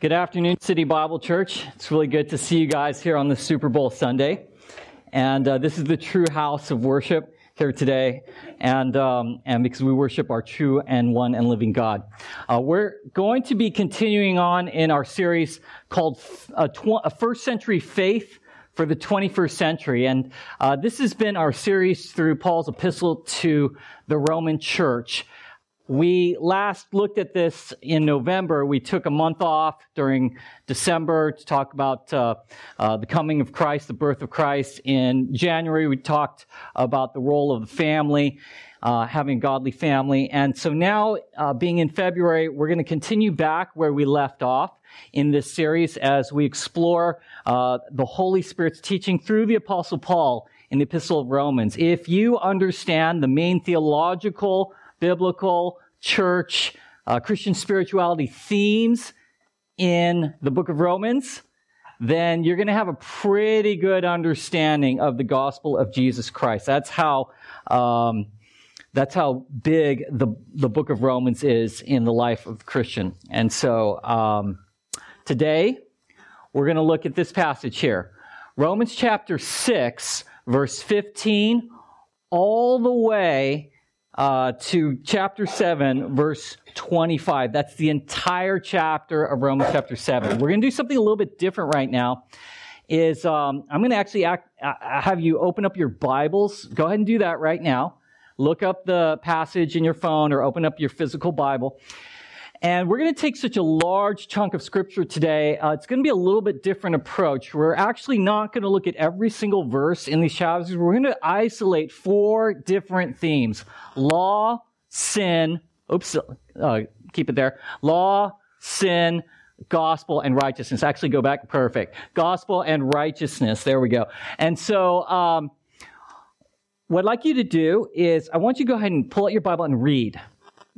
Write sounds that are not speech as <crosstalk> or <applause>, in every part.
Good afternoon, City Bible Church. It's really good to see you guys here on the Super Bowl Sunday. And uh, this is the true house of worship here today, and um, and because we worship our true and one and living God, uh, we're going to be continuing on in our series called uh, tw- "A First Century Faith." For the 21st century. And uh, this has been our series through Paul's epistle to the Roman church. We last looked at this in November. We took a month off during December to talk about uh, uh, the coming of Christ, the birth of Christ. In January, we talked about the role of the family, uh, having a godly family. And so now, uh, being in February, we're going to continue back where we left off in this series as we explore uh, the Holy Spirit's teaching through the Apostle Paul in the Epistle of Romans. If you understand the main theological biblical, church, uh, Christian spirituality themes in the book of Romans, then you're going to have a pretty good understanding of the gospel of Jesus Christ. That's how, um, that's how big the, the book of Romans is in the life of the Christian. And so, um, today, we're going to look at this passage here. Romans chapter 6, verse 15, all the way uh, to chapter 7, verse 25. That's the entire chapter of Romans chapter 7. We're going to do something a little bit different right now. Is um, I'm going to actually act, uh, have you open up your Bibles. Go ahead and do that right now. Look up the passage in your phone or open up your physical Bible. And we're going to take such a large chunk of scripture today. Uh, it's going to be a little bit different approach. We're actually not going to look at every single verse in these chapters. We're going to isolate four different themes. Law, sin, oops, uh, keep it there. Law, sin, gospel, and righteousness. Actually go back, perfect. Gospel and righteousness. There we go. And so, um, what I'd like you to do is I want you to go ahead and pull out your Bible and read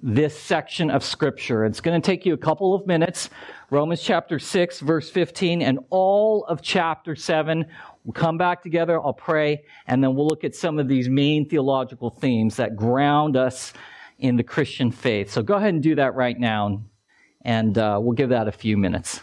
this section of scripture. It's going to take you a couple of minutes. Romans chapter 6, verse 15, and all of chapter 7. We'll come back together, I'll pray, and then we'll look at some of these main theological themes that ground us in the Christian faith. So go ahead and do that right now, and uh, we'll give that a few minutes.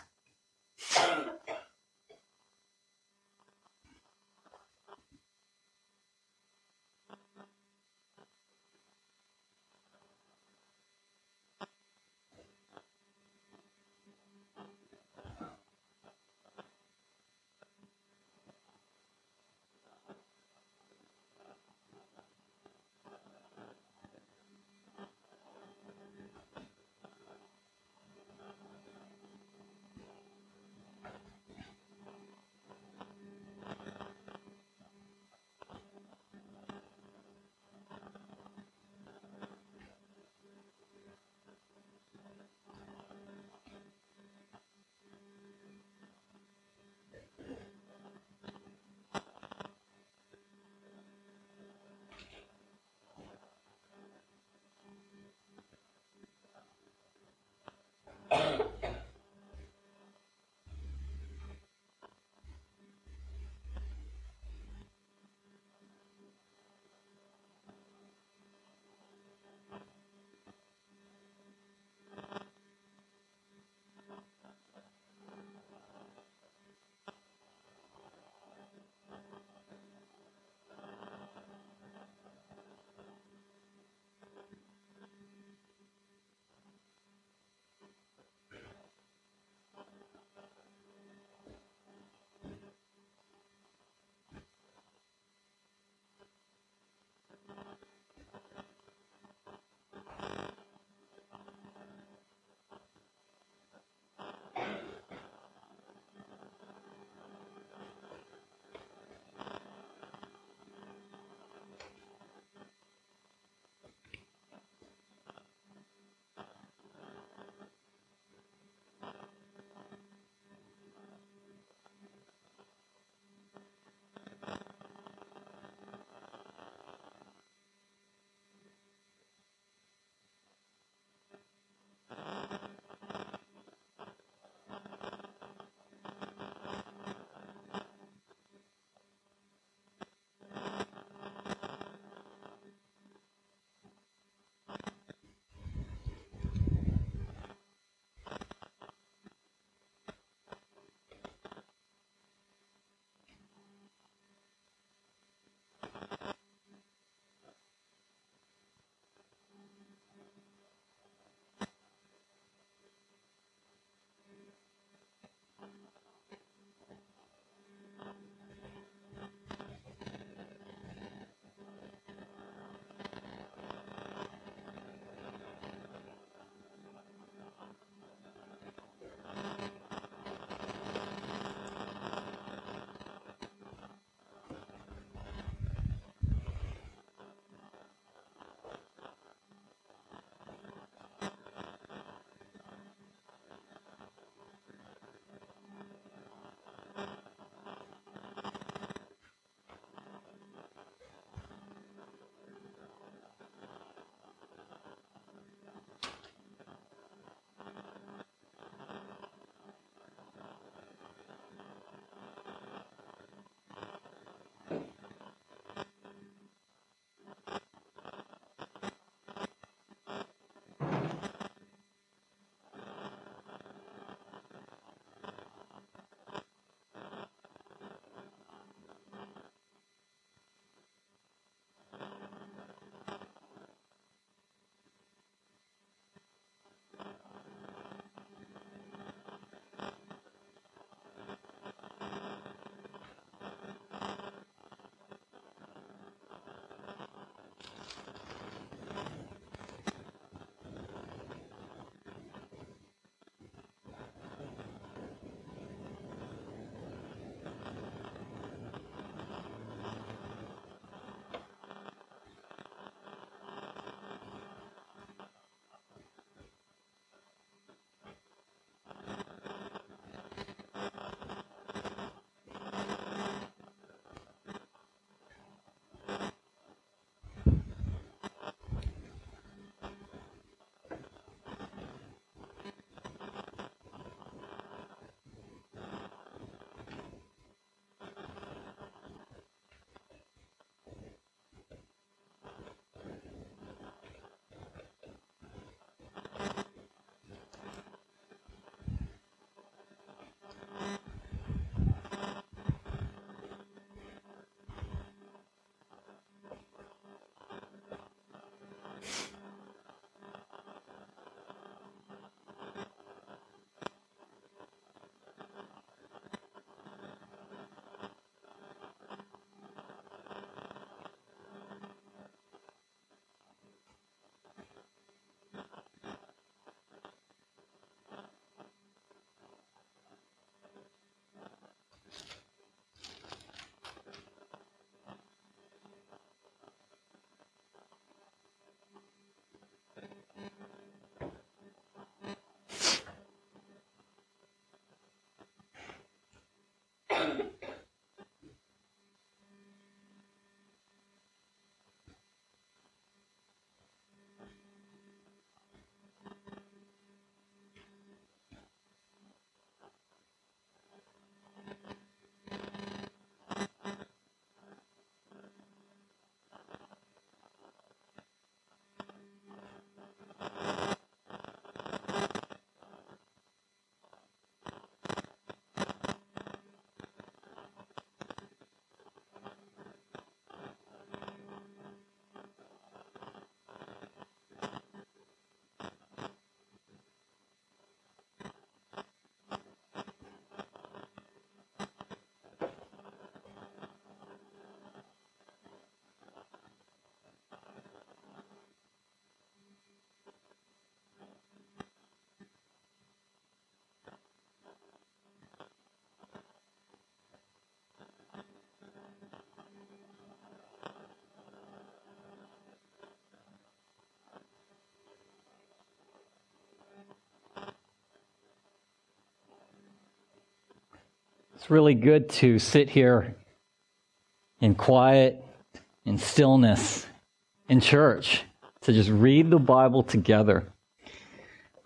It's really good to sit here in quiet, in stillness, in church, to just read the Bible together.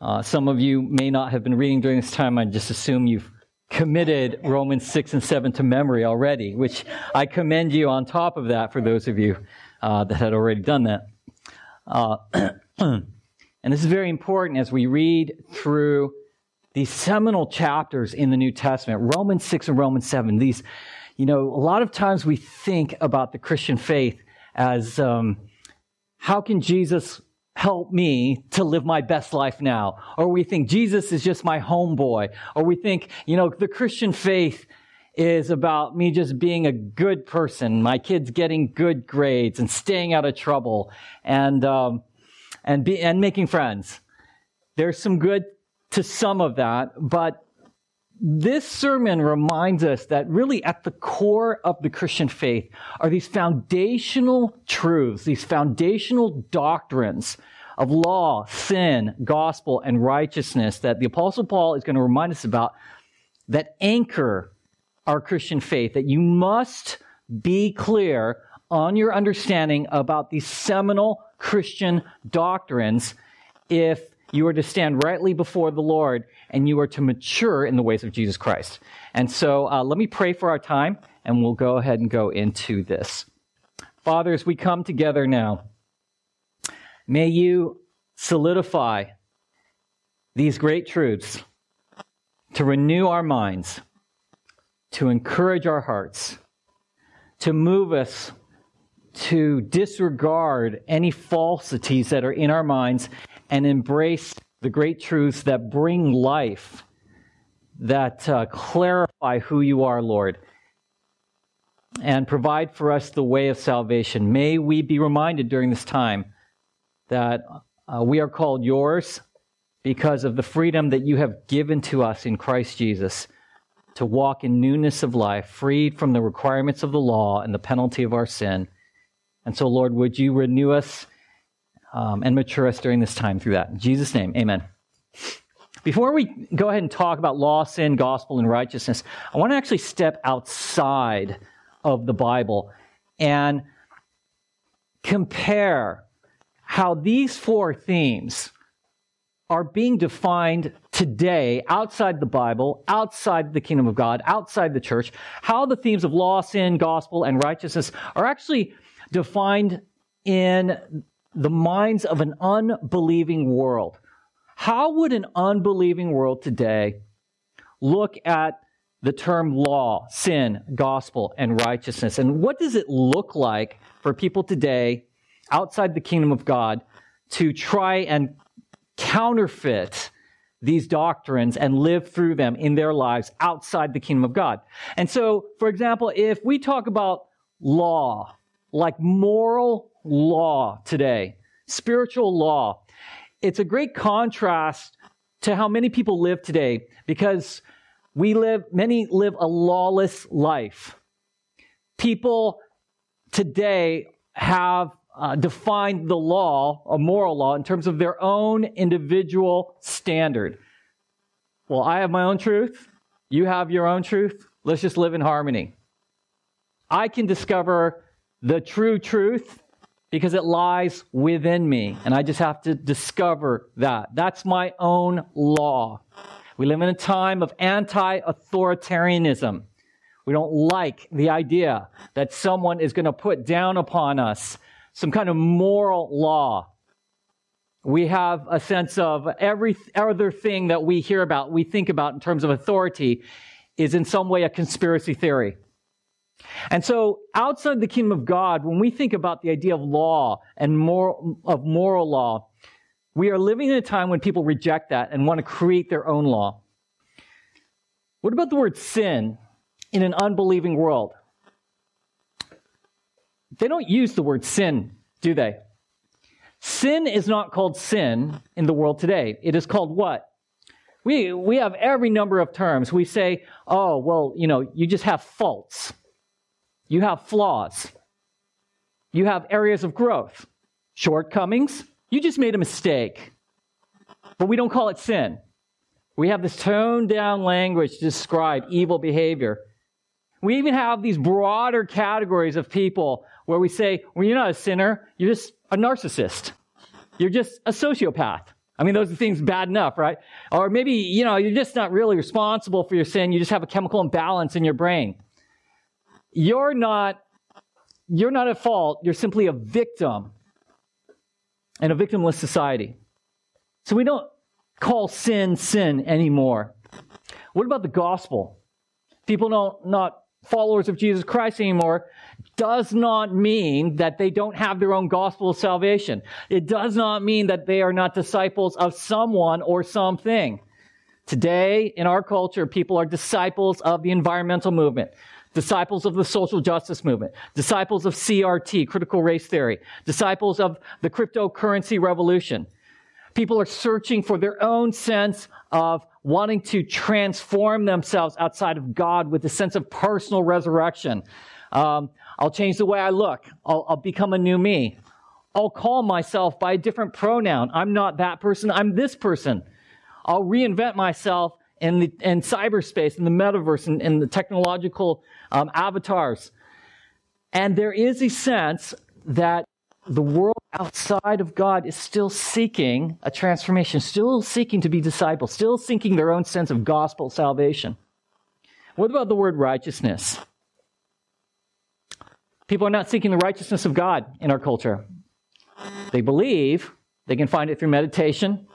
Uh, some of you may not have been reading during this time. I just assume you've committed Romans 6 and 7 to memory already, which I commend you on top of that for those of you uh, that had already done that. Uh, <clears throat> and this is very important as we read through these seminal chapters in the New Testament, Romans 6 and Romans 7. These, you know, a lot of times we think about the Christian faith as um, how can Jesus help me to live my best life now? Or we think Jesus is just my homeboy. Or we think, you know, the Christian faith is about me just being a good person, my kids getting good grades and staying out of trouble and, um, and, be, and making friends. There's some good to some of that, but this sermon reminds us that really at the core of the Christian faith are these foundational truths, these foundational doctrines of law, sin, gospel, and righteousness that the apostle Paul is going to remind us about that anchor our Christian faith, that you must be clear on your understanding about these seminal Christian doctrines if you are to stand rightly before the Lord and you are to mature in the ways of Jesus Christ. And so uh, let me pray for our time and we'll go ahead and go into this. Father, as we come together now, may you solidify these great truths to renew our minds, to encourage our hearts, to move us to disregard any falsities that are in our minds and embrace the great truths that bring life, that uh, clarify who you are, Lord, and provide for us the way of salvation. May we be reminded during this time that uh, we are called yours because of the freedom that you have given to us in Christ Jesus to walk in newness of life, freed from the requirements of the law and the penalty of our sin. And so, Lord, would you renew us um, and mature us during this time through that. In Jesus' name, amen. Before we go ahead and talk about law, sin, gospel, and righteousness, I want to actually step outside of the Bible and compare how these four themes are being defined today outside the Bible, outside the kingdom of God, outside the church, how the themes of law, sin, gospel, and righteousness are actually defined in the minds of an unbelieving world. How would an unbelieving world today look at the term law, sin, gospel, and righteousness? And what does it look like for people today outside the kingdom of God to try and counterfeit these doctrines and live through them in their lives outside the kingdom of God? And so, for example, if we talk about law, like moral law today, spiritual law. It's a great contrast to how many people live today because we live, many live a lawless life. People today have uh, defined the law, a moral law, in terms of their own individual standard. Well, I have my own truth. You have your own truth. Let's just live in harmony. I can discover the true truth because it lies within me and I just have to discover that. That's my own law. We live in a time of anti-authoritarianism. We don't like the idea that someone is going to put down upon us some kind of moral law. We have a sense of every other thing that we hear about, we think about in terms of authority is in some way a conspiracy theory. And so, outside the kingdom of God, when we think about the idea of law and more, of moral law, we are living in a time when people reject that and want to create their own law. What about the word sin in an unbelieving world? They don't use the word sin, do they? Sin is not called sin in the world today. It is called what? We, we have every number of terms. We say, oh, well, you know, you just have faults. You have flaws. You have areas of growth, shortcomings. You just made a mistake. But we don't call it sin. We have this toned down language to describe evil behavior. We even have these broader categories of people where we say, well, you're not a sinner, you're just a narcissist. You're just a sociopath. I mean, those are things bad enough, right? Or maybe, you know, you're just not really responsible for your sin. You just have a chemical imbalance in your brain. You're not, you're not at fault. You're simply a victim in a victimless society. So we don't call sin sin anymore. What about the gospel? People don't not followers of Jesus Christ anymore does not mean that they don't have their own gospel of salvation. It does not mean that they are not disciples of someone or something. Today, in our culture, people are disciples of the environmental movement, disciples of the social justice movement, disciples of CRT, critical race theory, disciples of the cryptocurrency revolution. People are searching for their own sense of wanting to transform themselves outside of God with a sense of personal resurrection. Um, I'll change the way I look. I'll, I'll become a new me. I'll call myself by a different pronoun. I'm not that person. I'm this person. I'll reinvent myself in the in cyberspace, in the metaverse, in, in the technological um, avatars. And there is a sense that the world outside of God is still seeking a transformation, still seeking to be disciples, still seeking their own sense of gospel salvation. What about the word righteousness? People are not seeking the righteousness of God in our culture. They believe they can find it through meditation,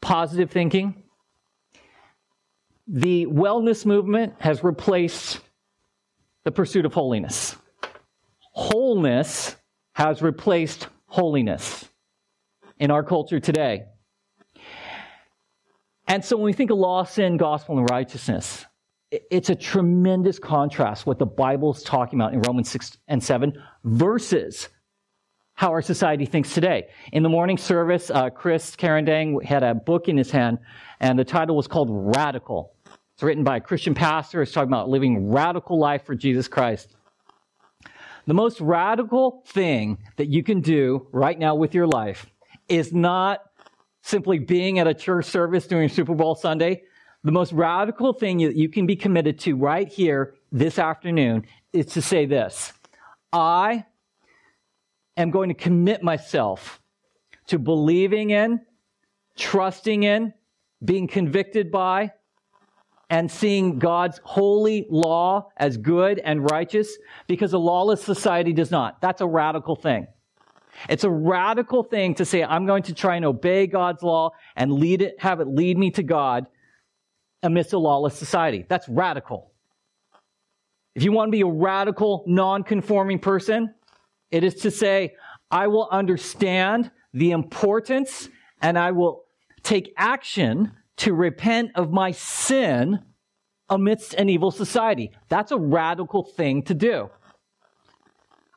positive thinking. The wellness movement has replaced the pursuit of holiness. Wholeness has replaced holiness in our culture today. And so when we think of law, sin, gospel, and righteousness, it's a tremendous contrast what the Bible is talking about in Romans 6 and 7 versus how our society thinks today. In the morning service, uh, Chris Carandang had a book in his hand, and the title was called Radical. It's written by a Christian pastor. It's talking about living radical life for Jesus Christ. The most radical thing that you can do right now with your life is not simply being at a church service during Super Bowl Sunday. The most radical thing that you can be committed to right here this afternoon is to say this I am going to commit myself to believing in, trusting in, being convicted by, and seeing God's holy law as good and righteous because a lawless society does not. That's a radical thing. It's a radical thing to say, I'm going to try and obey God's law and lead it, have it lead me to God amidst a lawless society. That's radical. If you want to be a radical, non-conforming person, it is to say, I will understand the importance and I will take action to repent of my sin amidst an evil society. That's a radical thing to do.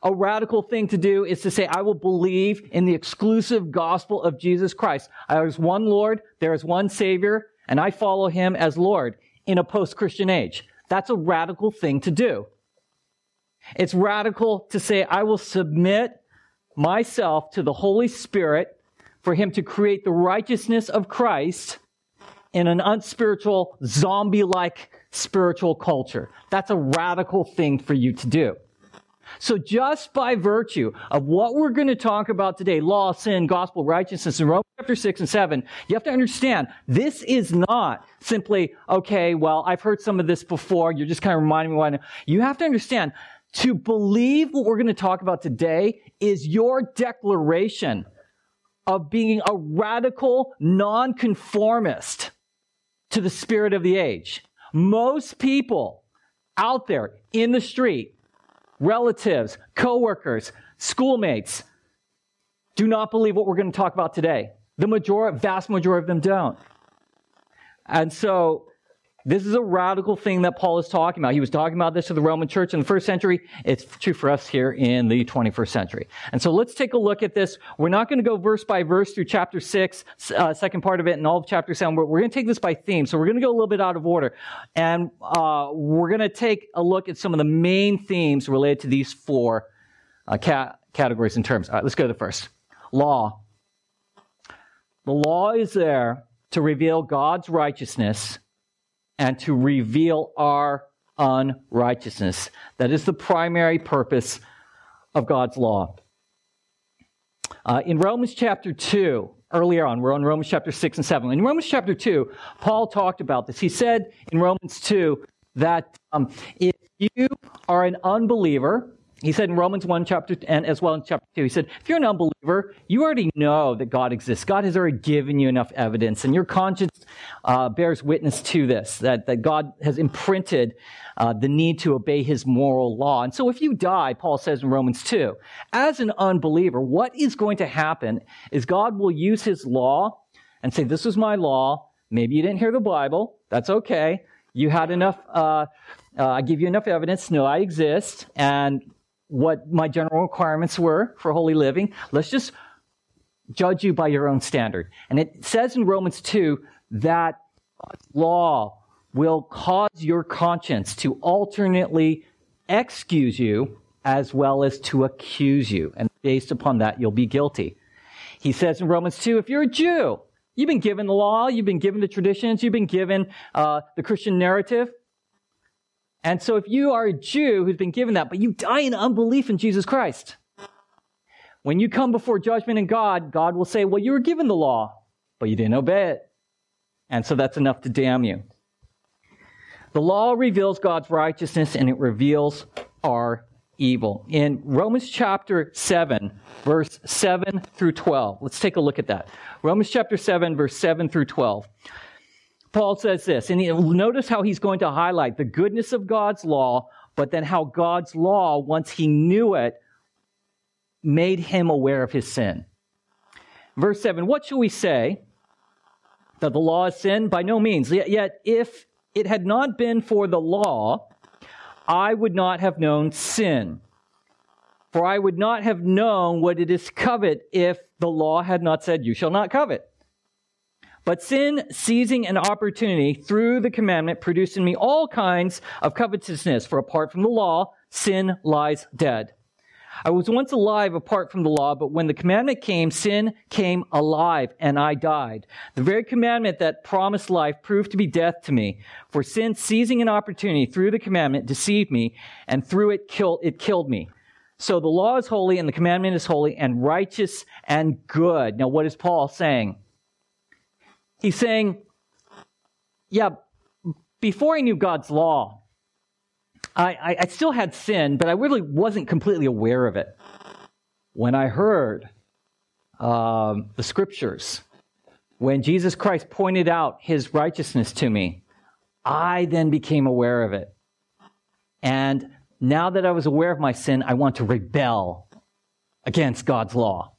A radical thing to do is to say, I will believe in the exclusive gospel of Jesus Christ. There is one Lord, there is one Savior, and I follow him as Lord in a post-Christian age. That's a radical thing to do. It's radical to say, I will submit myself to the Holy Spirit for him to create the righteousness of Christ in an unspiritual, zombie like spiritual culture. That's a radical thing for you to do. So just by virtue of what we're going to talk about today, law, sin, gospel, righteousness, in Romans chapter 6 and 7, you have to understand this is not simply, okay, well, I've heard some of this before. You're just kind of reminding me why. You have to understand to believe what we're going to talk about today is your declaration of being a radical nonconformist to the spirit of the age. Most people out there in the street, relatives, coworkers, schoolmates, do not believe what we're going to talk about today. The majority, vast majority of them don't. And so this is a radical thing that Paul is talking about. He was talking about this to the Roman church in the first century. It's true for us here in the 21st century. And so let's take a look at this. We're not going to go verse by verse through chapter 6, uh, second part of it, and all of chapter 7. We're, we're going to take this by theme. So we're going to go a little bit out of order. And uh, we're going to take a look at some of the main themes related to these four uh, ca- categories and terms. All right, let's go to the first. Law. The law is there to reveal God's righteousness and to reveal our unrighteousness. That is the primary purpose of God's law. Uh, in Romans chapter 2, earlier on, we're on Romans chapter 6 and 7. In Romans chapter 2, Paul talked about this. He said in Romans 2 that um, if you are an unbeliever, he said in Romans 1 chapter and as well in chapter 2, he said, if you're an unbeliever, you already know that God exists. God has already given you enough evidence, and your conscience uh, bears witness to this, that, that God has imprinted uh, the need to obey his moral law. And so if you die, Paul says in Romans 2, as an unbeliever, what is going to happen is God will use his law and say, this is my law. Maybe you didn't hear the Bible. That's okay. You had enough, uh, uh I give you enough evidence. No, I exist. And what my general requirements were for holy living. Let's just judge you by your own standard. And it says in Romans 2 that law will cause your conscience to alternately excuse you as well as to accuse you. And based upon that, you'll be guilty. He says in Romans 2, if you're a Jew, you've been given the law, you've been given the traditions, you've been given uh, the Christian narrative. And so if you are a Jew who's been given that, but you die in unbelief in Jesus Christ, when you come before judgment in God, God will say, well, you were given the law, but you didn't obey it. And so that's enough to damn you. The law reveals God's righteousness and it reveals our evil. In Romans chapter 7, verse 7 through 12, let's take a look at that. Romans chapter 7, verse 7 through 12. Paul says this, and notice how he's going to highlight the goodness of God's law, but then how God's law, once he knew it, made him aware of his sin. Verse 7 What shall we say? That the law is sin? By no means. Yet, if it had not been for the law, I would not have known sin. For I would not have known what it is covet if the law had not said, You shall not covet. But sin, seizing an opportunity through the commandment, produced in me all kinds of covetousness. For apart from the law, sin lies dead. I was once alive apart from the law, but when the commandment came, sin came alive and I died. The very commandment that promised life proved to be death to me. For sin, seizing an opportunity through the commandment, deceived me and through it killed, it killed me. So the law is holy and the commandment is holy and righteous and good. Now what is Paul saying? He's saying, yeah, before I knew God's law, I, I, I still had sin, but I really wasn't completely aware of it. When I heard um, the scriptures, when Jesus Christ pointed out his righteousness to me, I then became aware of it. And now that I was aware of my sin, I want to rebel against God's law.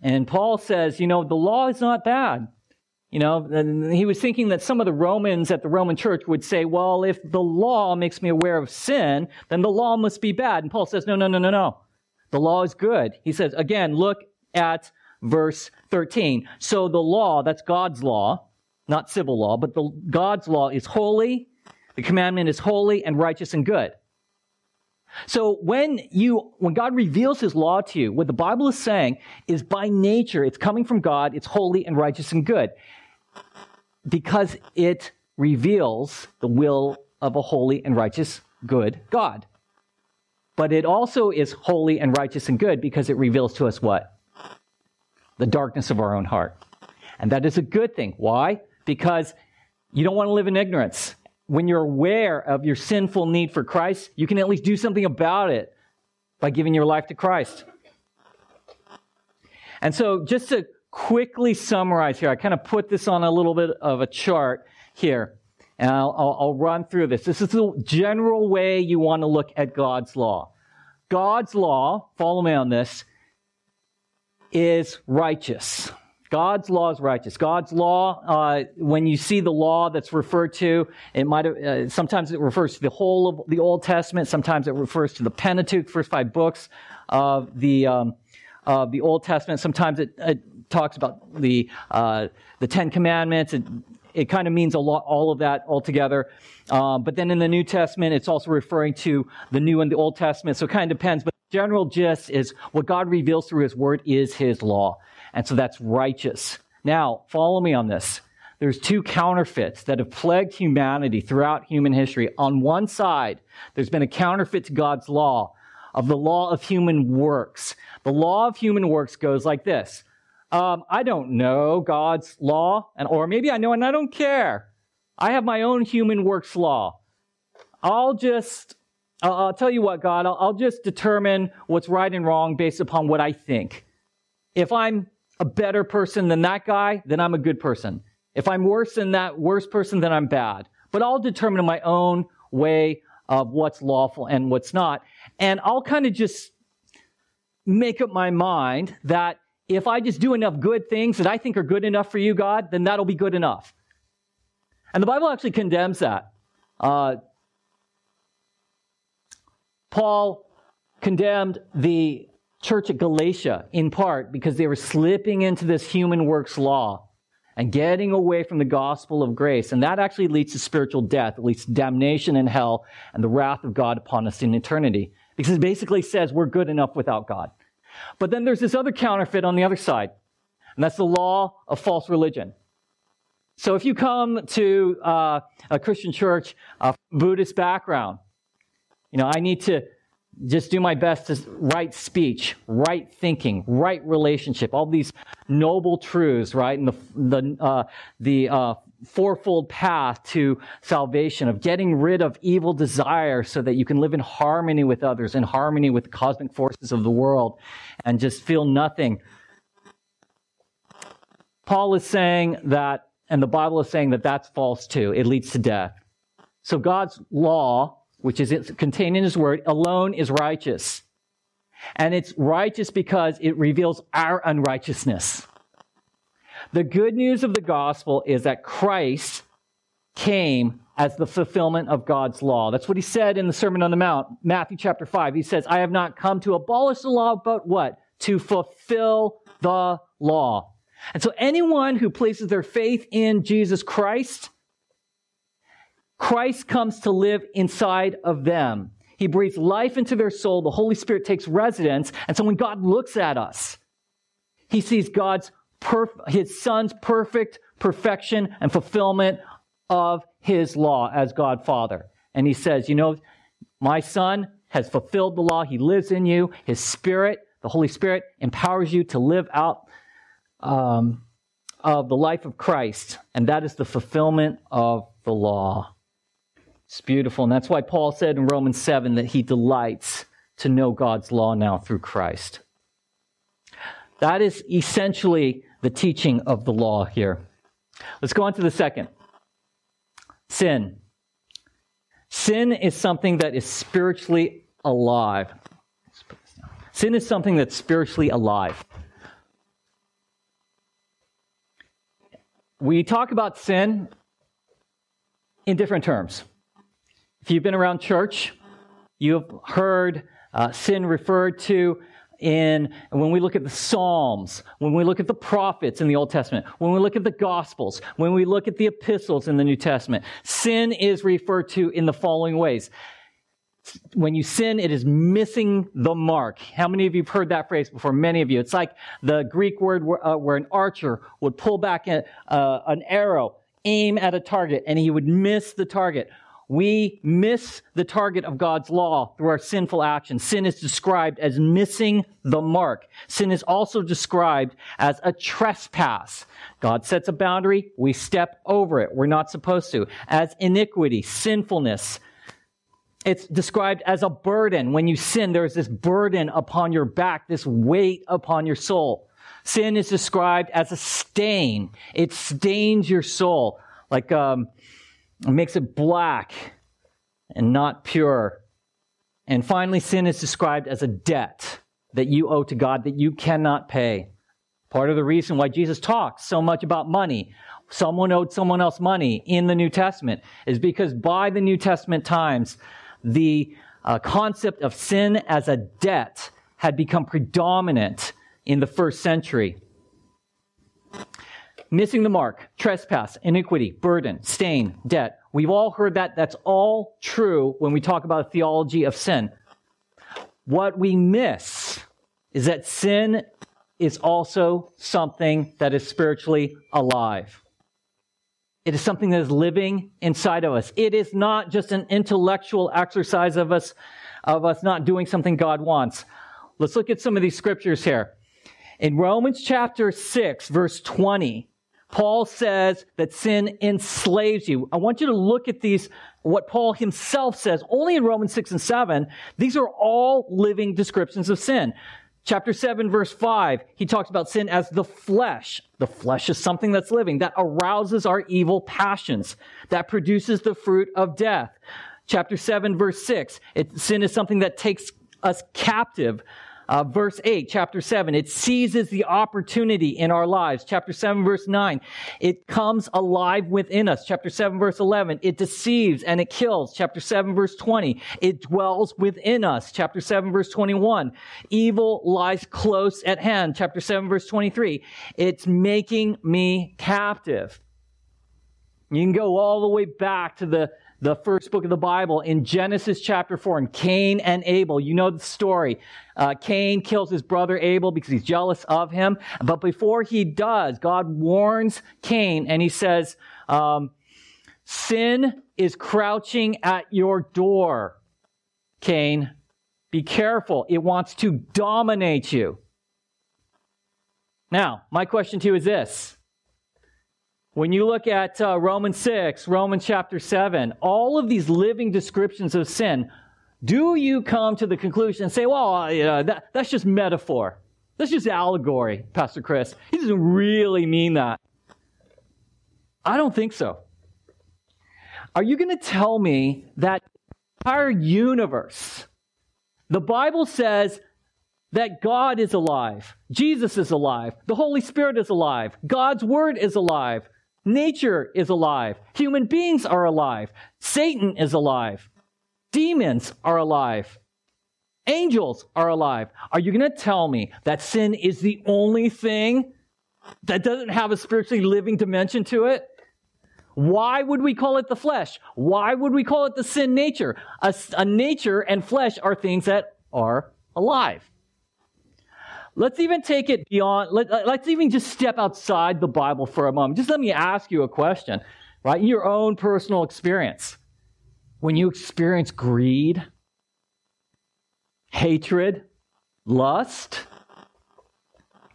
And Paul says, you know, the law is not bad. You know, he was thinking that some of the Romans at the Roman church would say, well, if the law makes me aware of sin, then the law must be bad. And Paul says, no, no, no, no, no. The law is good. He says, again, look at verse 13. So the law, that's God's law, not civil law, but the God's law is holy. The commandment is holy and righteous and good. So when you, when God reveals his law to you, what the Bible is saying is by nature, it's coming from God, it's holy and righteous and good because it reveals the will of a holy and righteous, good God. But it also is holy and righteous and good because it reveals to us what? The darkness of our own heart. And that is a good thing. Why? Because you don't want to live in ignorance. When you're aware of your sinful need for Christ, you can at least do something about it by giving your life to Christ. And so, just to quickly summarize here. I kind of put this on a little bit of a chart here. And I'll, I'll, I'll, run through this. This is the general way you want to look at God's law. God's law, follow me on this, is righteous. God's law is righteous. God's law, uh, when you see the law that's referred to, it might uh, sometimes it refers to the whole of the Old Testament. Sometimes it refers to the Pentateuch, first five books of the, um, of the Old Testament. Sometimes it, it talks about the uh, the Ten Commandments. It, it kind of means a lot, all of that altogether. Um, but then in the New Testament, it's also referring to the New and the Old Testament. So it kind of depends. But the general gist is what God reveals through His Word is His law, and so that's righteous. Now, follow me on this. there's two counterfeits that have plagued humanity throughout human history. On one side, there's been a counterfeit to God's law of the law of human works. The law of human works goes like this. Um, I don't know God's law, and or maybe I know and I don't care. I have my own human works law. I'll just, I'll, I'll tell you what, God, I'll, I'll just determine what's right and wrong based upon what I think. If I'm a better person than that guy, then I'm a good person. If I'm worse than that worst person, then I'm bad. But I'll determine in my own way of what's lawful and what's not. And I'll kind of just make up my mind that if I just do enough good things that I think are good enough for you, God, then that'll be good enough. And the Bible actually condemns that. Uh, Paul condemned the church at Galatia in part because they were slipping into this human works law and getting away from the gospel of grace. And that actually leads to spiritual death, it leads to damnation in hell and the wrath of God upon us in eternity. Because it basically says we're good enough without God. But then there's this other counterfeit on the other side, and that's the law of false religion. So if you come to uh, a Christian church, a Buddhist background, you know, I need to just do my best to right speech, right thinking, right relationship, all these noble truths, right? And the, the, uh, the uh, fourfold path to salvation of getting rid of evil desire so that you can live in harmony with others, in harmony with the cosmic forces of the world, and just feel nothing. Paul is saying that, and the Bible is saying that that's false too. It leads to death. So God's law which is contained in his word, alone is righteous. And it's righteous because it reveals our unrighteousness. The good news of the gospel is that Christ came as the fulfillment of God's law. That's what he said in the Sermon on the Mount, Matthew chapter 5. He says, I have not come to abolish the law, but what? To fulfill the law. And so anyone who places their faith in Jesus Christ Christ comes to live inside of them. He breathes life into their soul. The Holy Spirit takes residence. And so when God looks at us, he sees God's perf- his son's perfect perfection and fulfillment of his law as God Father. And he says, you know, my son has fulfilled the law. He lives in you. His spirit, the Holy Spirit, empowers you to live out um, of the life of Christ. And that is the fulfillment of the law. It's beautiful. And that's why Paul said in Romans 7 that he delights to know God's law now through Christ. That is essentially the teaching of the law here. Let's go on to the second sin. Sin is something that is spiritually alive. Sin is something that's spiritually alive. We talk about sin in different terms. If you've been around church, you've heard uh, sin referred to in when we look at the Psalms, when we look at the prophets in the Old Testament, when we look at the Gospels, when we look at the epistles in the New Testament, sin is referred to in the following ways. When you sin, it is missing the mark. How many of you have heard that phrase before? Many of you. It's like the Greek word where, uh, where an archer would pull back a, uh, an arrow, aim at a target, and he would miss the target we miss the target of God's law through our sinful actions. Sin is described as missing the mark. Sin is also described as a trespass. God sets a boundary, we step over it. We're not supposed to. As iniquity, sinfulness. It's described as a burden. When you sin, there's this burden upon your back, this weight upon your soul. Sin is described as a stain. It stains your soul. Like, um, it makes it black and not pure. And finally, sin is described as a debt that you owe to God that you cannot pay. Part of the reason why Jesus talks so much about money, someone owed someone else money in the New Testament, is because by the New Testament times, the uh, concept of sin as a debt had become predominant in the first century missing the mark, trespass, iniquity, burden, stain, debt. We've all heard that. That's all true when we talk about theology of sin. What we miss is that sin is also something that is spiritually alive. It is something that is living inside of us. It is not just an intellectual exercise of us, of us not doing something God wants. Let's look at some of these scriptures here. In Romans chapter 6, verse 20, Paul says that sin enslaves you. I want you to look at these, what Paul himself says, only in Romans 6 and 7. These are all living descriptions of sin. Chapter 7, verse 5, he talks about sin as the flesh. The flesh is something that's living, that arouses our evil passions, that produces the fruit of death. Chapter 7, verse 6, it, sin is something that takes us captive uh, verse 8, chapter 7, it seizes the opportunity in our lives. Chapter 7, verse 9, it comes alive within us. Chapter 7, verse 11, it deceives and it kills. Chapter 7, verse 20, it dwells within us. Chapter 7, verse 21, evil lies close at hand. Chapter 7, verse 23, it's making me captive. You can go all the way back to the the first book of the Bible in Genesis chapter 4, and Cain and Abel. You know the story. Uh, Cain kills his brother Abel because he's jealous of him. But before he does, God warns Cain and he says, um, Sin is crouching at your door, Cain. Be careful. It wants to dominate you. Now, my question to you is this. When you look at uh, Romans 6, Romans chapter 7, all of these living descriptions of sin, do you come to the conclusion and say, well, uh, that, that's just metaphor? That's just allegory, Pastor Chris. He doesn't really mean that. I don't think so. Are you going to tell me that entire universe, the Bible says that God is alive, Jesus is alive, the Holy Spirit is alive, God's Word is alive, Nature is alive. Human beings are alive. Satan is alive. Demons are alive. Angels are alive. Are you going to tell me that sin is the only thing that doesn't have a spiritually living dimension to it? Why would we call it the flesh? Why would we call it the sin nature? A, a nature and flesh are things that are alive. Let's even take it beyond, let, us even just step outside the Bible for a moment. Just let me ask you a question, right? Your own personal experience, when you experience greed, hatred, lust,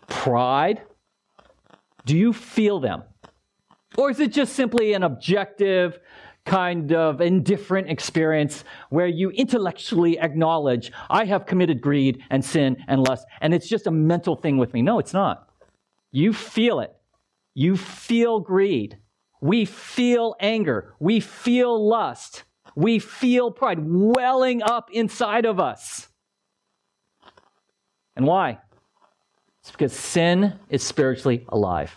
pride, do you feel them? Or is it just simply an objective, kind of indifferent experience where you intellectually acknowledge, I have committed greed and sin and lust, and it's just a mental thing with me. No, it's not. You feel it. You feel greed. We feel anger. We feel lust. We feel pride welling up inside of us. And why? It's because sin is spiritually alive.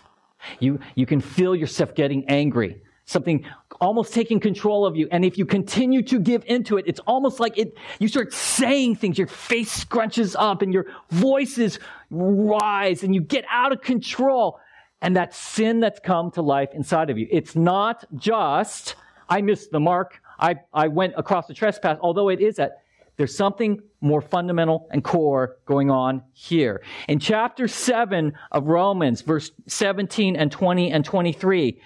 You, you can feel yourself getting angry something almost taking control of you. And if you continue to give into it, it's almost like it, you start saying things, your face scrunches up and your voices rise and you get out of control. And that sin that's come to life inside of you. It's not just, I missed the mark. I, I went across the trespass, although it is that there's something more fundamental and core going on here. In chapter 7 of Romans, verse 17 and 20 and 23,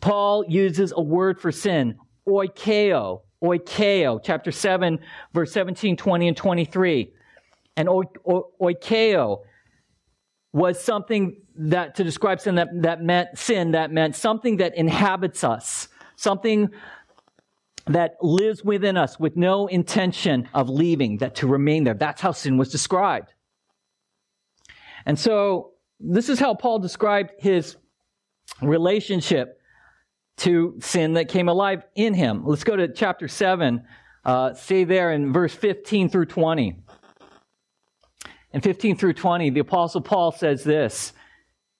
Paul uses a word for sin, oikeo, oikeo, chapter 7, verse 17, 20, and 23. And oikeo was something that, to describe sin that, that meant sin, that meant something that inhabits us, something that lives within us with no intention of leaving, that to remain there. That's how sin was described. And so, this is how Paul described his relationship to sin that came alive in him. Let's go to chapter 7. Uh, stay there in verse 15 through 20. In 15 through 20, the Apostle Paul says this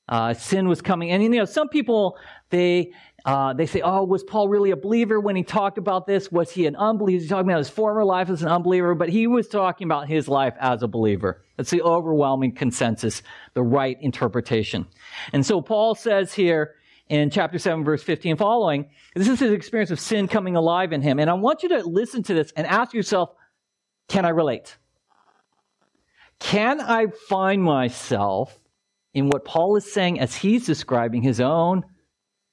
uh, sin was coming. And you know, some people, they, uh, they say, oh, was Paul really a believer when he talked about this? Was he an unbeliever? He's talking about his former life as an unbeliever, but he was talking about his life as a believer. That's the overwhelming consensus, the right interpretation. And so Paul says here in chapter 7, verse 15 following. This is his experience of sin coming alive in him. And I want you to listen to this and ask yourself, can I relate? Can I find myself in what Paul is saying as he's describing his own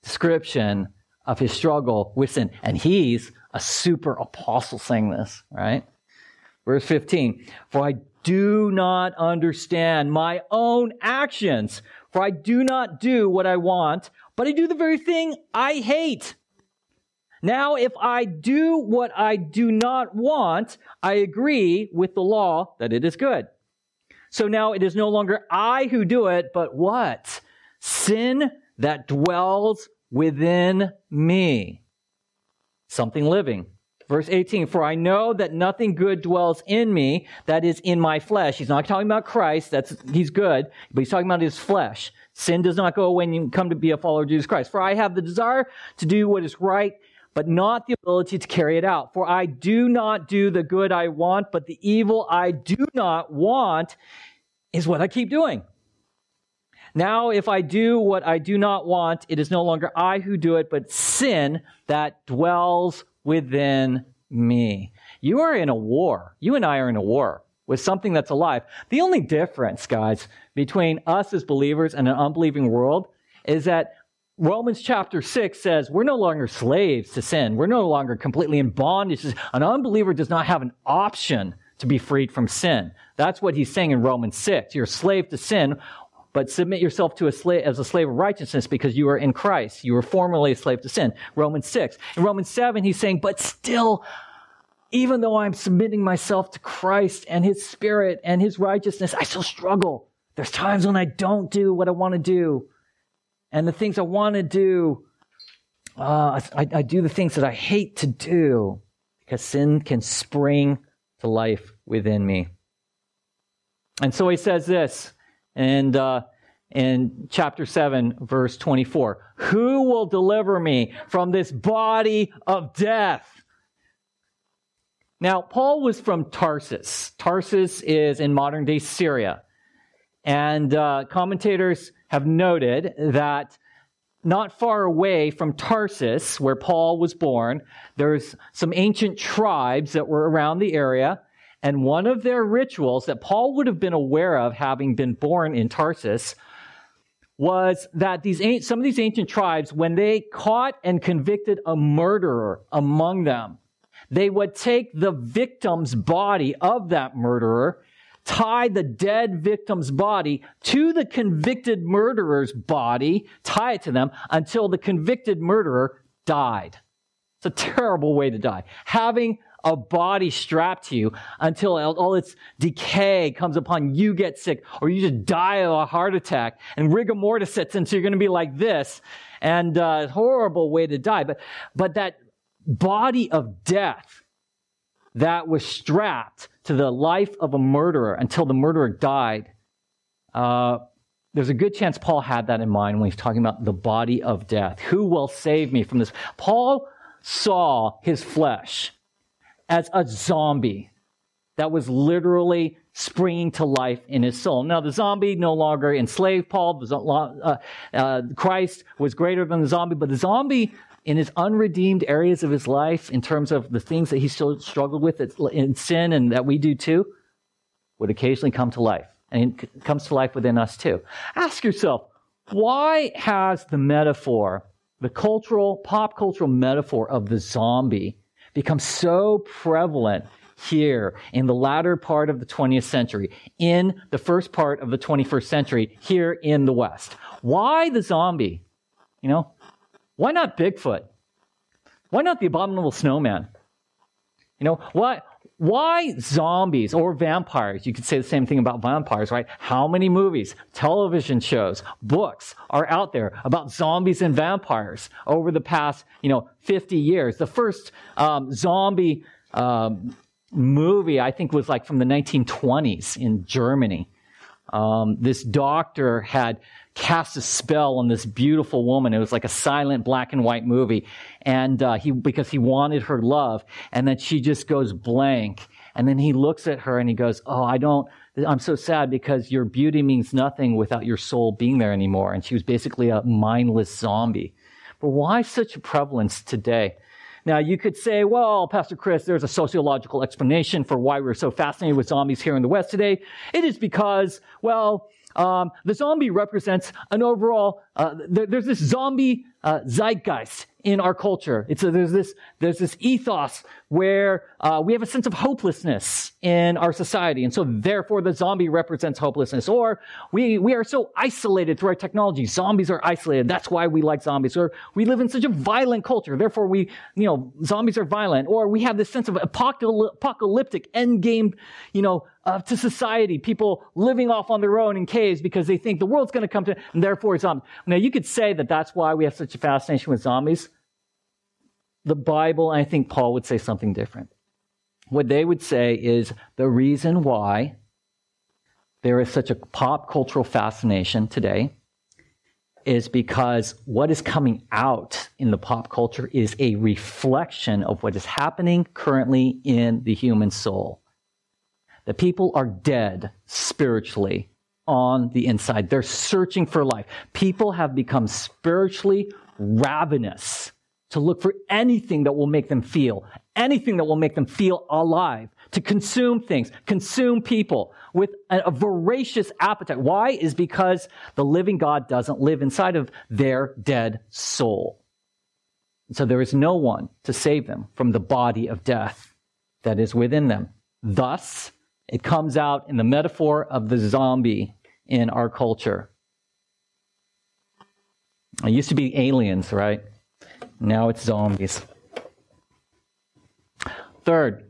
description of his struggle with sin. And he's a super apostle saying this, right? Verse 15, for I do not understand my own actions, for I do not do what I want, but I do the very thing I hate. Now, if I do what I do not want, I agree with the law that it is good. So now it is no longer I who do it, but what? Sin that dwells within me. Something living. Verse 18, for I know that nothing good dwells in me, that is in my flesh. He's not talking about Christ, that's, he's good, but he's talking about his flesh. Sin does not go away when you come to be a follower of Jesus Christ. For I have the desire to do what is right, but not the ability to carry it out. For I do not do the good I want, but the evil I do not want is what I keep doing. Now, if I do what I do not want, it is no longer I who do it, but sin that dwells within me. You are in a war. You and I are in a war with something that's alive. The only difference, guys, between us as believers and an unbelieving world is that Romans chapter 6 says we're no longer slaves to sin. We're no longer completely in bondage. An unbeliever does not have an option to be freed from sin. That's what he's saying in Romans 6. You're a slave to sin but submit yourself to a slave as a slave of righteousness because you are in Christ. You were formerly a slave to sin. Romans 6. In Romans 7, he's saying, but still, even though I'm submitting myself to Christ and his spirit and his righteousness, I still struggle. There's times when I don't do what I want to do. And the things I want to do, uh, I, I do the things that I hate to do because sin can spring to life within me. And so he says this, and uh, in chapter 7, verse 24. Who will deliver me from this body of death? Now, Paul was from Tarsus. Tarsus is in modern day Syria. And uh, commentators have noted that not far away from Tarsus, where Paul was born, there's some ancient tribes that were around the area. And one of their rituals that Paul would have been aware of having been born in Tarsus was that these some of these ancient tribes, when they caught and convicted a murderer among them, they would take the victim's body of that murderer, tie the dead victim's body to the convicted murderer's body, tie it to them until the convicted murderer died. It's a terrible way to die. Having a body strapped to you until all its decay comes upon you get sick or you just die of a heart attack and rigor mortis sets in so you're going to be like this and uh, horrible way to die but but that body of death that was strapped to the life of a murderer until the murderer died uh, there's a good chance Paul had that in mind when he's talking about the body of death. Who will save me from this? Paul saw his flesh as a zombie that was literally springing to life in his soul. Now, the zombie no longer enslaved Paul. Uh, uh, Christ was greater than the zombie, but the zombie in his unredeemed areas of his life, in terms of the things that he still struggled with in sin and that we do too, would occasionally come to life. And it comes to life within us too. Ask yourself, why has the metaphor, the cultural, pop cultural metaphor of the zombie become so prevalent here in the latter part of the 20th century, in the first part of the 21st century, here in the West. Why the zombie? You know, why not Bigfoot? Why not the abominable snowman? You know, why, why zombies or vampires? You could say the same thing about vampires, right? How many movies, television shows, books are out there about zombies and vampires over the past, you know, 50 years? The first um, zombie um, movie, I think, was like from the 1920s in Germany. Um, this doctor had cast a spell on this beautiful woman. It was like a silent black and white movie. And, uh, he, because he wanted her love. And then she just goes blank. And then he looks at her and he goes, Oh, I don't, I'm so sad because your beauty means nothing without your soul being there anymore. And she was basically a mindless zombie. But why such a prevalence today? Now, you could say, well, Pastor Chris, there's a sociological explanation for why we're so fascinated with zombies here in the West today. It is because, well, Um, the zombie represents an overall, uh, there, there's this zombie uh, zeitgeist in our culture. It's a, there's this there's this ethos where uh, we have a sense of hopelessness in our society, and so therefore the zombie represents hopelessness. Or we we are so isolated through our technology. Zombies are isolated. That's why we like zombies. Or we live in such a violent culture. Therefore, we you know zombies are violent. Or we have this sense of apocalyptic end game, you know, uh, to society. People living off on their own in caves because they think the world's going to come to, and therefore zombies. Now you could say that that's why we have such a fascination with zombies. The Bible, I think Paul would say something different. What they would say is the reason why there is such a pop cultural fascination today is because what is coming out in the pop culture is a reflection of what is happening currently in the human soul. The people are dead spiritually on the inside. They're searching for life. People have become spiritually ravenous to look for anything that will make them feel, anything that will make them feel alive, to consume things, consume people with a, voracious appetite. Why? Is because the living God doesn't live inside of their dead soul. So there is no one to save them from the body of death that is within them. Thus, it comes out in the metaphor of the zombie in our culture. It used to be aliens, right? Now it's zombies. Third,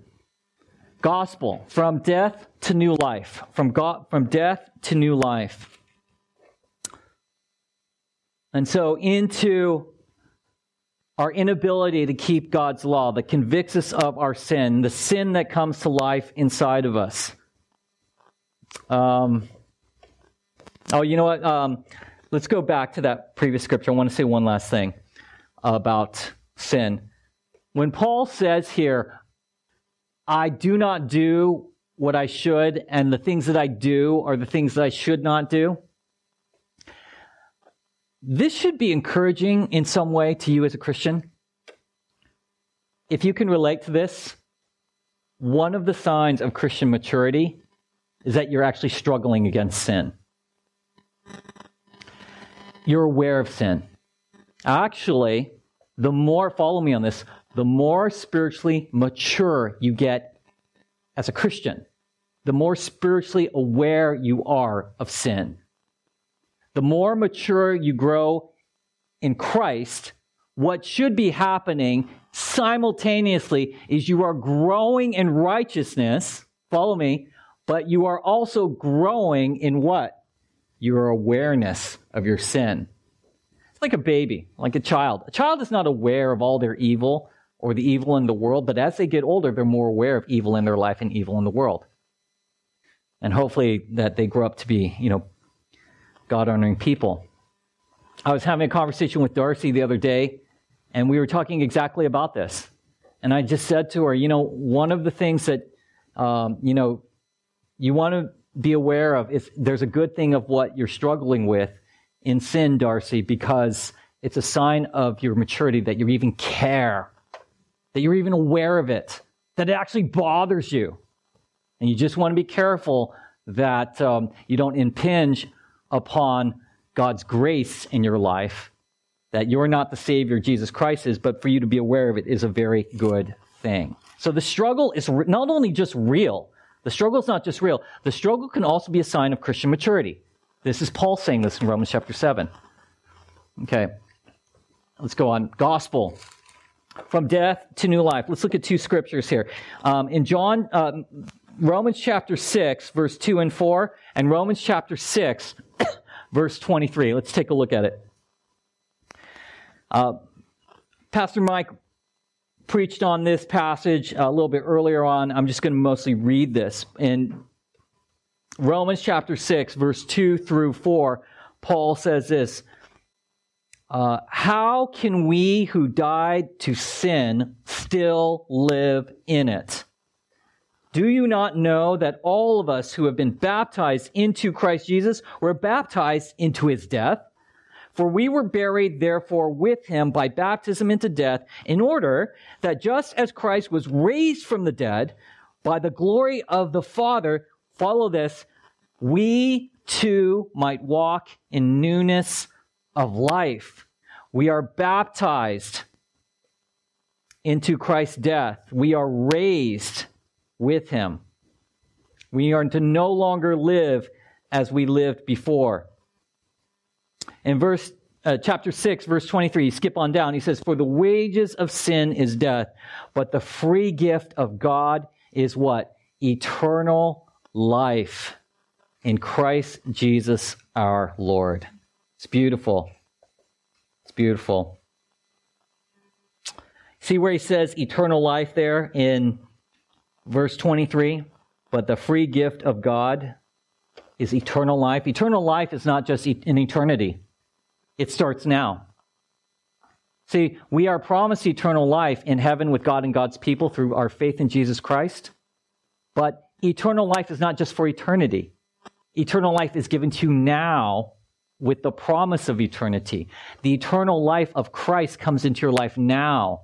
gospel from death to new life. From God, from death to new life. And so into our inability to keep God's law that convicts us of our sin, the sin that comes to life inside of us. Um, oh, you know what? Um, let's go back to that previous scripture. I want to say one last thing about sin. When Paul says here, I do not do what I should, and the things that I do are the things that I should not do. This should be encouraging in some way to you as a Christian. If you can relate to this, one of the signs of Christian maturity is that you're actually struggling against sin. You're aware of sin. Actually, the more, follow me on this, the more spiritually mature you get as a Christian, the more spiritually aware you are of sin. The more mature you grow in Christ, what should be happening simultaneously is you are growing in righteousness, follow me, but you are also growing in what? Your awareness of your sin It's like a baby, like a child. A child is not aware of all their evil or the evil in the world, but as they get older, they're more aware of evil in their life and evil in the world. And hopefully that they grow up to be, you know, God honoring people. I was having a conversation with Darcy the other day, and we were talking exactly about this. And I just said to her, you know, one of the things that, um, you know, you want to be aware of is there's a good thing of what you're struggling with, in sin, Darcy, because it's a sign of your maturity that you even care, that you're even aware of it, that it actually bothers you. And you just want to be careful that um, you don't impinge upon God's grace in your life, that you're not the Savior Jesus Christ is, but for you to be aware of it is a very good thing. So the struggle is not only just real, the struggle is not just real, the struggle can also be a sign of Christian maturity. This is Paul saying this in Romans chapter 7. Okay, let's go on. Gospel. From death to new life. Let's look at two scriptures here. Um, in John, uh, Romans chapter 6, verse 2 and 4, and Romans chapter 6, verse 23. Let's take a look at it. Uh, Pastor Mike preached on this passage a little bit earlier on. I'm just going to mostly read this. In Romans chapter 6, verse 2 through 4, Paul says this uh, How can we who died to sin still live in it? Do you not know that all of us who have been baptized into Christ Jesus were baptized into his death? For we were buried therefore with him by baptism into death, in order that just as Christ was raised from the dead by the glory of the Father, follow this, we too might walk in newness of life. We are baptized into Christ's death. We are raised with him. We are to no longer live as we lived before. In verse uh, chapter 6 verse 23 you skip on down. He says for the wages of sin is death but the free gift of god is what? Eternal life in christ jesus our lord. It's beautiful. It's beautiful. See where he says eternal life there in verse 23 but the free gift of god is eternal life eternal life is not just in eternity it starts now. See, we are promised eternal life in heaven with God and God's people through our faith in Jesus Christ. But eternal life is not just for eternity. Eternal life is given to you now with the promise of eternity. The eternal life of Christ comes into your life now.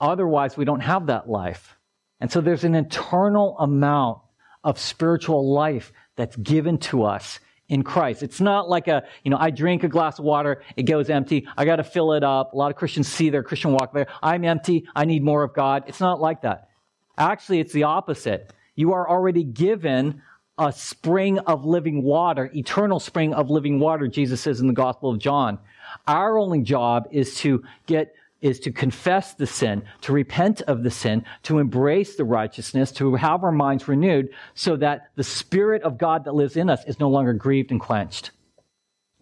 Otherwise, we don't have that life. And so there's an eternal amount of spiritual life that's given to us in Christ. It's not like a, you know, I drink a glass of water, it goes empty, I got to fill it up. A lot of Christians see their Christian walk there. I'm empty, I need more of God. It's not like that. Actually, it's the opposite. You are already given a spring of living water, eternal spring of living water, Jesus says in the Gospel of John. Our only job is to get is to confess the sin, to repent of the sin, to embrace the righteousness, to have our minds renewed so that the Spirit of God that lives in us is no longer grieved and quenched.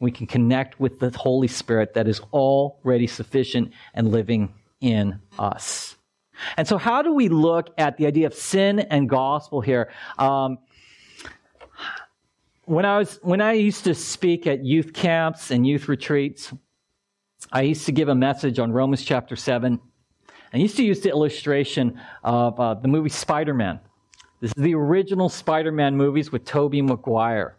We can connect with the Holy Spirit that is already sufficient and living in us. And so, how do we look at the idea of sin and gospel here? Um, when I was when I used to speak at youth camps and youth retreats, I used to give a message on Romans chapter 7. I used to use the illustration of uh, the movie Spider Man. This is the original Spider Man movies with Tobey Maguire.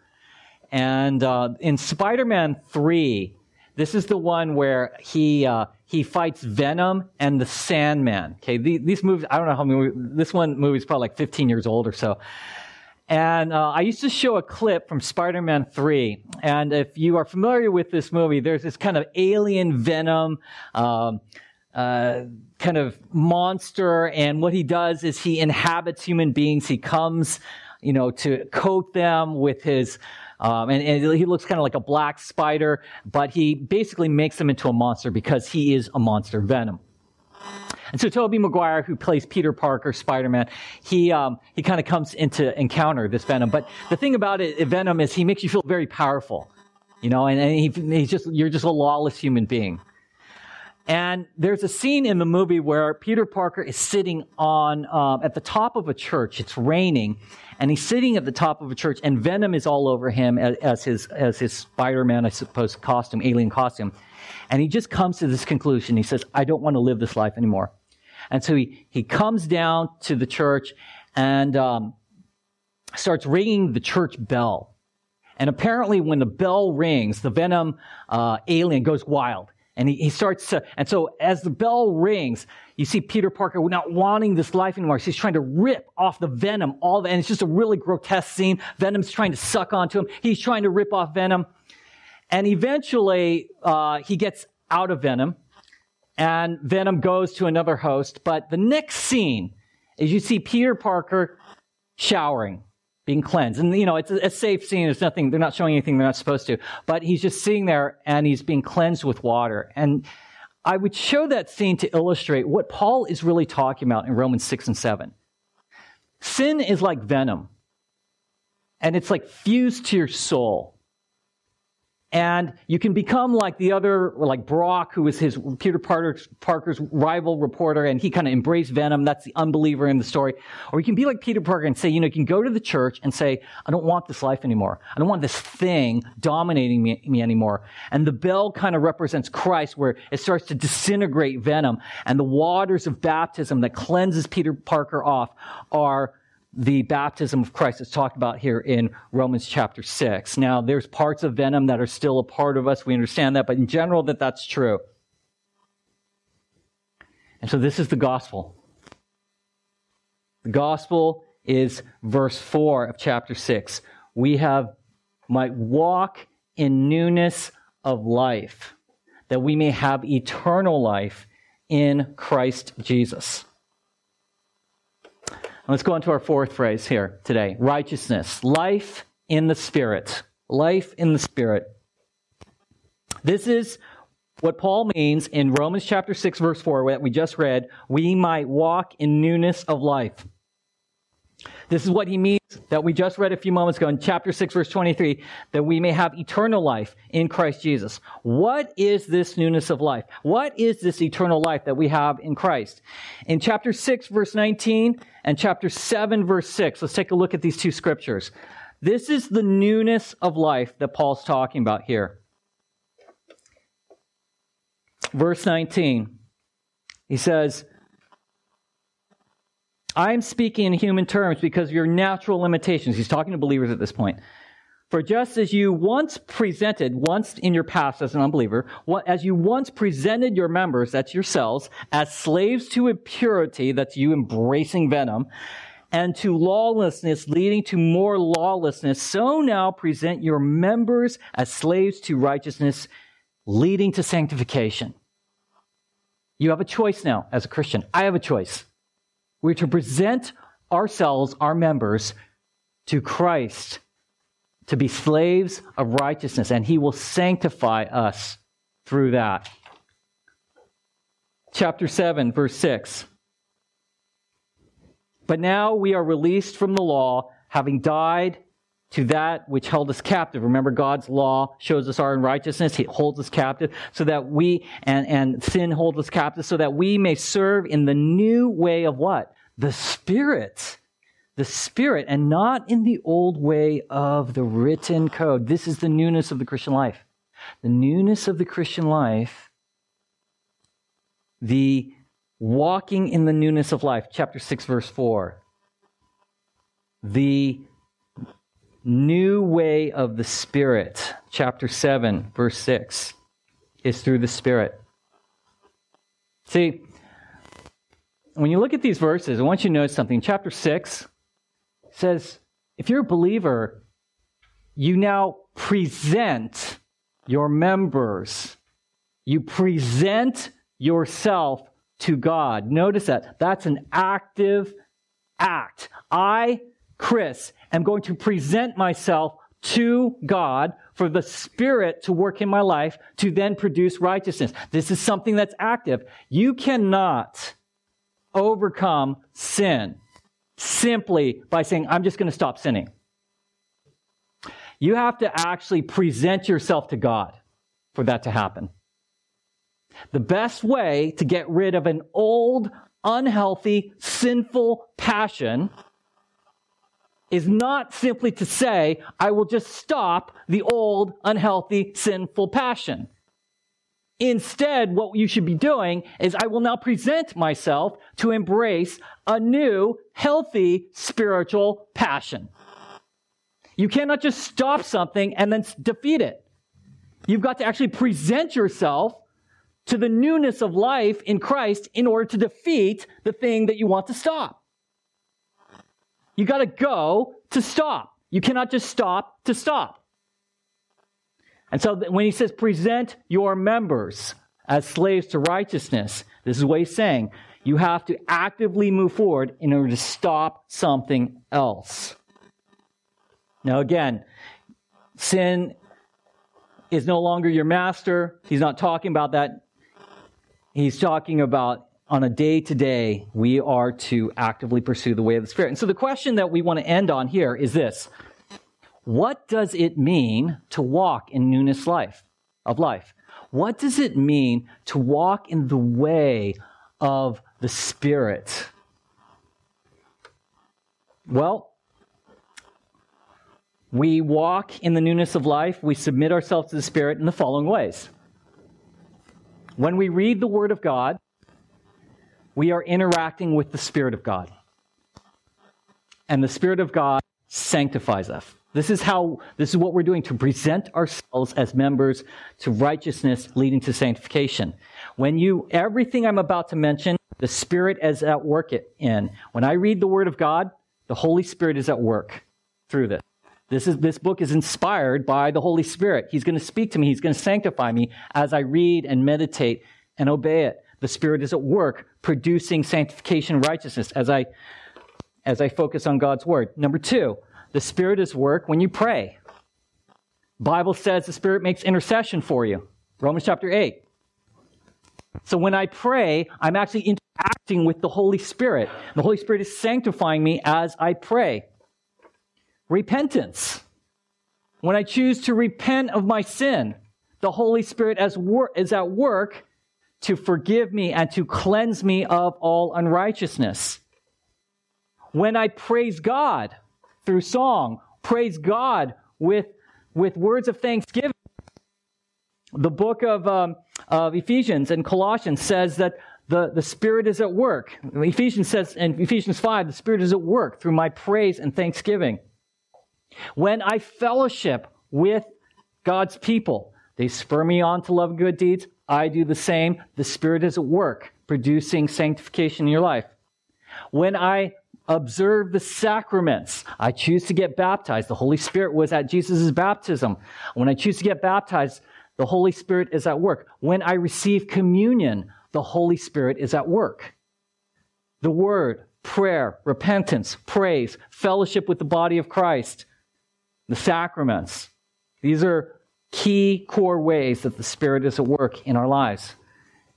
And uh, in Spider Man 3, this is the one where he, uh, he fights Venom and the Sandman. Okay, these movies, I don't know how many, this one movie is probably like 15 years old or so. And uh, I used to show a clip from Spider Man 3. And if you are familiar with this movie, there's this kind of alien venom. Um, uh, kind of monster, and what he does is he inhabits human beings. He comes, you know, to coat them with his, um, and, and, he looks kind of like a black spider, but he basically makes them into a monster because he is a monster, Venom. And so Tobey Maguire, who plays Peter Parker, Spider-Man, he, um, he kind of comes into encounter this Venom. But the thing about it, Venom is he makes you feel very powerful, you know, and, and he, he's just, you're just a lawless human being. And there's a scene in the movie where Peter Parker is sitting on, um, at the top of a church. It's raining and he's sitting at the top of a church and Venom is all over him as, as his, as his Spider-Man, I suppose, costume, alien costume. And he just comes to this conclusion. He says, I don't want to live this life anymore. And so he, he comes down to the church and um, starts ringing the church bell. And apparently, when the bell rings, the venom uh, alien goes wild. And he, he starts to, and so as the bell rings, you see Peter Parker not wanting this life anymore. So he's trying to rip off the venom, all the, and it's just a really grotesque scene. Venom's trying to suck onto him. He's trying to rip off venom. And eventually, uh, he gets out of venom and Venom goes to another host. But the next scene is you see Peter Parker showering, being cleansed. And, you know, it's a, a safe scene. There's nothing, they're not showing anything they're not supposed to. But he's just sitting there and he's being cleansed with water. And I would show that scene to illustrate what Paul is really talking about in Romans 6 and 7. Sin is like venom, and it's like fused to your soul. And you can become like the other, like Brock, who was his Peter Parker's, Parker's rival reporter, and he kind of embraced Venom. That's the unbeliever in the story. Or you can be like Peter Parker and say, you know, you can go to the church and say, I don't want this life anymore. I don't want this thing dominating me, me anymore. And the bell kind of represents Christ, where it starts to disintegrate Venom. And the waters of baptism that cleanses Peter Parker off are the baptism of Christ is talked about here in Romans chapter 6. Now, there's parts of venom that are still a part of us. We understand that, but in general, that that's true. And so this is the gospel. The gospel is verse 4 of chapter 6. we have might walk in newness of life, that we may have eternal life in Christ Jesus. Let's go on to our fourth phrase here today righteousness, life in the Spirit. Life in the Spirit. This is what Paul means in Romans chapter 6, verse 4, that we just read, we might walk in newness of life. This is what he means that we just read a few moments ago in chapter 6, verse 23, that we may have eternal life in Christ Jesus. What is this newness of life? What is this eternal life that we have in Christ? In chapter 6, verse 19 and chapter 7, verse 6, let's take a look at these two scriptures. This is the newness of life that Paul's talking about here. Verse 19, he says, I'm speaking in human terms because of your natural limitations. He's talking to believers at this point. For just as you once presented, once in your past as an unbeliever, as you once presented your members, that's yourselves, as slaves to impurity, that's you embracing venom, and to lawlessness leading to more lawlessness, so now present your members as slaves to righteousness, leading to sanctification. You have a choice now as a Christian. I have a choice. We're to present ourselves, our members, to Christ to be slaves of righteousness, and He will sanctify us through that. Chapter 7, verse 6. But now we are released from the law, having died to that which held us captive. Remember, God's law shows us our unrighteousness. He holds us captive so that we, and, and sin holds us captive so that we may serve in the new way of what? The Spirit. The Spirit, and not in the old way of the written code. This is the newness of the Christian life. The newness of the Christian life, the walking in the newness of life, chapter 6, verse 4. The new way of the Spirit, chapter 7, verse 6, is through the Spirit. See, when you look at these verses, I want you to notice something. Chapter 6 says, if you're a believer, you now present your members. You present yourself to God. Notice that. That's an active act. I, Chris, am going to present myself to God for the Spirit to work in my life to then produce righteousness. This is something that's active. You cannot overcome sin simply by saying, I'm just going to stop sinning. You have to actually present yourself to God for that to happen. The best way to get rid of an old, unhealthy, sinful passion is not simply to say, I will just stop the old, unhealthy, sinful passion. Instead, what you should be doing is I will now present myself to embrace a new, healthy spiritual passion. You cannot just stop something and then defeat it. You've got to actually present yourself to the newness of life in Christ in order to defeat the thing that you want to stop. You got to go to stop. You cannot just stop to stop. And so when he says present your members as slaves to righteousness, this is what he's saying. You have to actively move forward in order to stop something else. Now, again, sin is no longer your master. He's not talking about that. He's talking about on a day to day, we are to actively pursue the way of the Spirit. And so the question that we want to end on here is this what does it mean to walk in newness life of life? What does it mean to walk in the way of the Spirit? Well, we walk in the newness of life, we submit ourselves to the Spirit in the following ways. When we read the Word of God, we are interacting with the Spirit of God. And the Spirit of God sanctifies us. This is how, this is what we're doing to present ourselves as members to righteousness leading to sanctification. When you, everything I'm about to mention, the Spirit is at work in. When I read the Word of God, the Holy Spirit is at work through this. This, is, this book is inspired by the Holy Spirit. He's going to speak to me. He's going to sanctify me as I read and meditate and obey it. The Spirit is at work producing sanctification righteousness as I, as I focus on God's Word. Number two, the Spirit is work when you pray. Bible says the Spirit makes intercession for you. Romans chapter 8. So when I pray, I'm actually interacting with the Holy Spirit. The Holy Spirit is sanctifying me as I pray. Repentance. When I choose to repent of my sin, the Holy Spirit is at work to forgive me and to cleanse me of all unrighteousness. When I praise God through song, praise God with, with words of thanksgiving, the book of, um, of Ephesians and Colossians says that the, the Spirit is at work. Ephesians says in Ephesians 5, the Spirit is at work through my praise and thanksgiving. When I fellowship with God's people, they spur me on to love good deeds. I do the same. The Spirit is at work, producing sanctification in your life. When I observe the sacraments, I choose to get baptized. The Holy Spirit was at Jesus' baptism. When I choose to get baptized, the Holy Spirit is at work. When I receive communion, the Holy Spirit is at work. The Word, prayer, repentance, praise, fellowship with the body of Christ, the sacraments. These are key core ways that the Spirit is at work in our lives.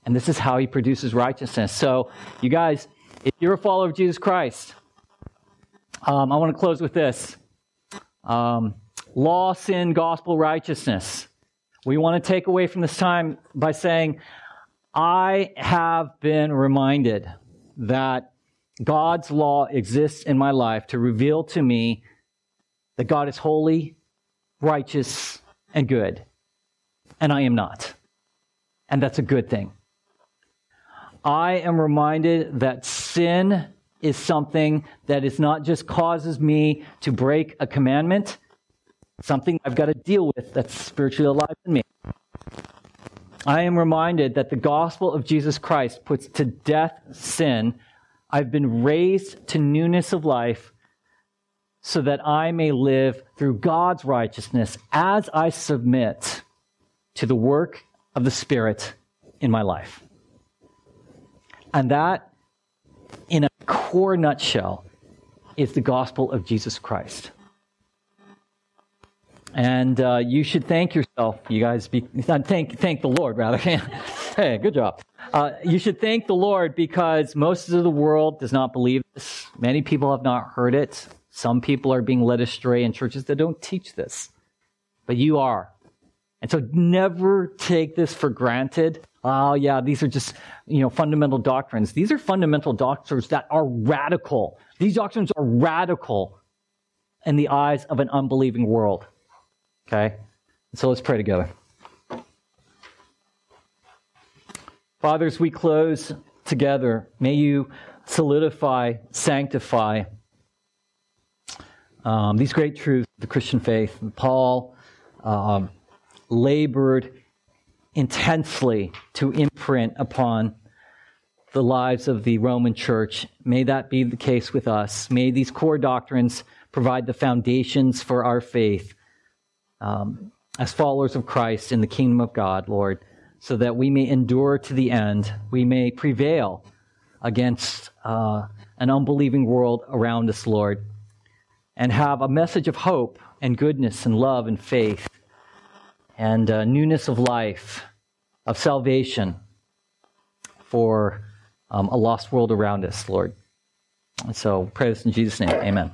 And this is how He produces righteousness. So, you guys, if you're a follower of Jesus Christ, um, I want to close with this um, law, sin, gospel, righteousness. We want to take away from this time by saying, I have been reminded that God's law exists in my life to reveal to me that God is holy, righteous, and good. And I am not. And that's a good thing. I am reminded that sin is something that is not just causes me to break a commandment, something I've got to deal with that's spiritually alive in me. I am reminded that the gospel of Jesus Christ puts to death sin. I've been raised to newness of life so that I may live through God's righteousness as I submit to the work of the Spirit in my life. And that, in a core nutshell, is the gospel of Jesus Christ. And uh, you should thank yourself, you guys. Be, thank thank the Lord, rather. <laughs> hey, good job. Uh, you should thank the Lord because most of the world does not believe this. Many people have not heard it. Some people are being led astray in churches that don't teach this, but you are. And so never take this for granted. Oh, yeah, these are just, you know, fundamental doctrines. These are fundamental doctrines that are radical. These doctrines are radical in the eyes of an unbelieving world. Okay? So let's pray together. Fathers, we close together. May you solidify, sanctify, um, these great truths of the Christian faith. Paul um, labored intensely to imprint upon the lives of the Roman church. May that be the case with us. May these core doctrines provide the foundations for our faith um, as followers of Christ in the kingdom of God, Lord, so that we may endure to the end. We may prevail against uh, an unbelieving world around us, Lord and have a message of hope and goodness and love and faith and uh, newness of life, of salvation for um, a lost world around us, Lord. And so pray this in Jesus' name. Amen.